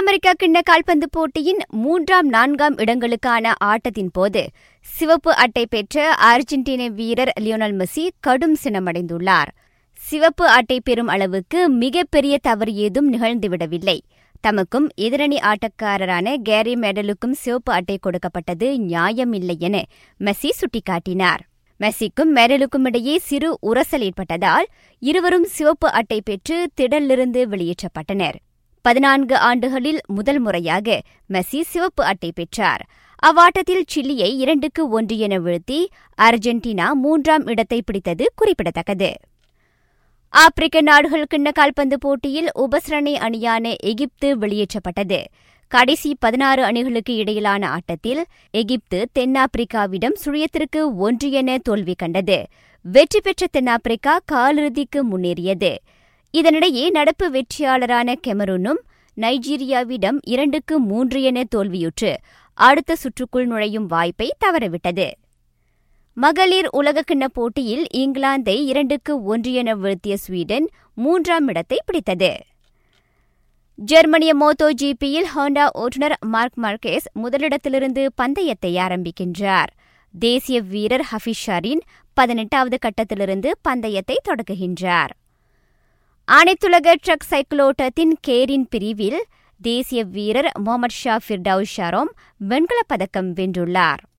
America கிண்ண கால்பந்து போட்டியின் மூன்றாம் நான்காம் இடங்களுக்கான ஆட்டத்தின் போது சிவப்பு அட்டை பெற்ற அர்ஜென்டினா வீரர் லியோனல் மெஸ்ஸி கடும் சினமடைந்துள்ளார். சிவப்பு அட்டை பெறும் அளவுக்கு மிகப்பெரிய தவறு ஏதும் நிகழ்ந்துவிடவில்லை. தமக்கும் எதிரணி ஆட்டக்காரரான கேரி மெடலுக்கும் சிவப்பு அட்டை கொடுக்கப்பட்டது நியாயமில்லை என மெஸ்ஸி சுட்டிக்காட்டினார். மெஸ்ஸிக்கும் மெடலுக்கும் இடையே சிறு உரசல் ஏற்பட்டதால் இருவரும் சிவப்பு அட்டை பெற்று திடலிருந்து வெளியேற்றப்பட்டனர். பதினான்கு ஆண்டுகளில் முதல் முறையாக மெஸ்ஸி சிவப்பு அட்டை பெற்றார். அவ்வாட்டத்தில் சில்லியை இரண்டுக்கு ஒன்று என வீழ்த்தி அர்ஜென்டினா மூன்றாம் இடத்தை பிடித்தது குறிப்பிடத்தக்கது. ஆப்பிரிக்க நாடுகள் கிண்ண கால்பந்து போட்டியில் உபசரணை அணியான எகிப்து வெளியேற்றப்பட்டது. கடைசி பதினாறு அணிகளுக்கு இடையிலான ஆட்டத்தில் எகிப்து தென்னாப்பிரிக்காவிடம் சுழியத்திற்கு ஒன்று என தோல்வி கண்டது. வெற்றி பெற்ற தென்னாப்பிரிக்கா காலிறுதிக்கு முன்னேறியது. இதனிடையே நடப்பு வெற்றியாளரான கெமரூனும் நைஜீரியாவிடம் இரண்டுக்கு மூன்று என தோல்வியுற்று அடுத்த சுற்றுக்குள் நுழையும் வாய்ப்பை தவறவிட்டது. மகளிர் உலகக்கிண்ண போட்டியில் இங்கிலாந்தை இரண்டுக்கு ஒன்று என வீழ்த்திய ஸ்வீடன் மூன்றாம் இடத்தை பிடித்தது. ஜெர்மனிய மோட்டோ ஜிபியில் ஹோண்டா ஓட்டுநர் மார்க் மார்கேஸ் முதலிடத்திலிருந்து பந்தயத்தை ஆரம்பிக்கின்றார். தேசிய வீரர் ஹஃபிஷாரின் பதினெட்டாவது கட்டத்திலிருந்து பந்தயத்தை தொடங்குகின்றார் அனைத்துலக ட்ரக் சைக்கிளோட்டத்தின் கேரின் பிரிவில் தேசிய வீரர் முகமது ஷா ஃபிர்டவுஸ் ஷாரோம் வெண்கலப் பதக்கம் வென்றுள்ளார்.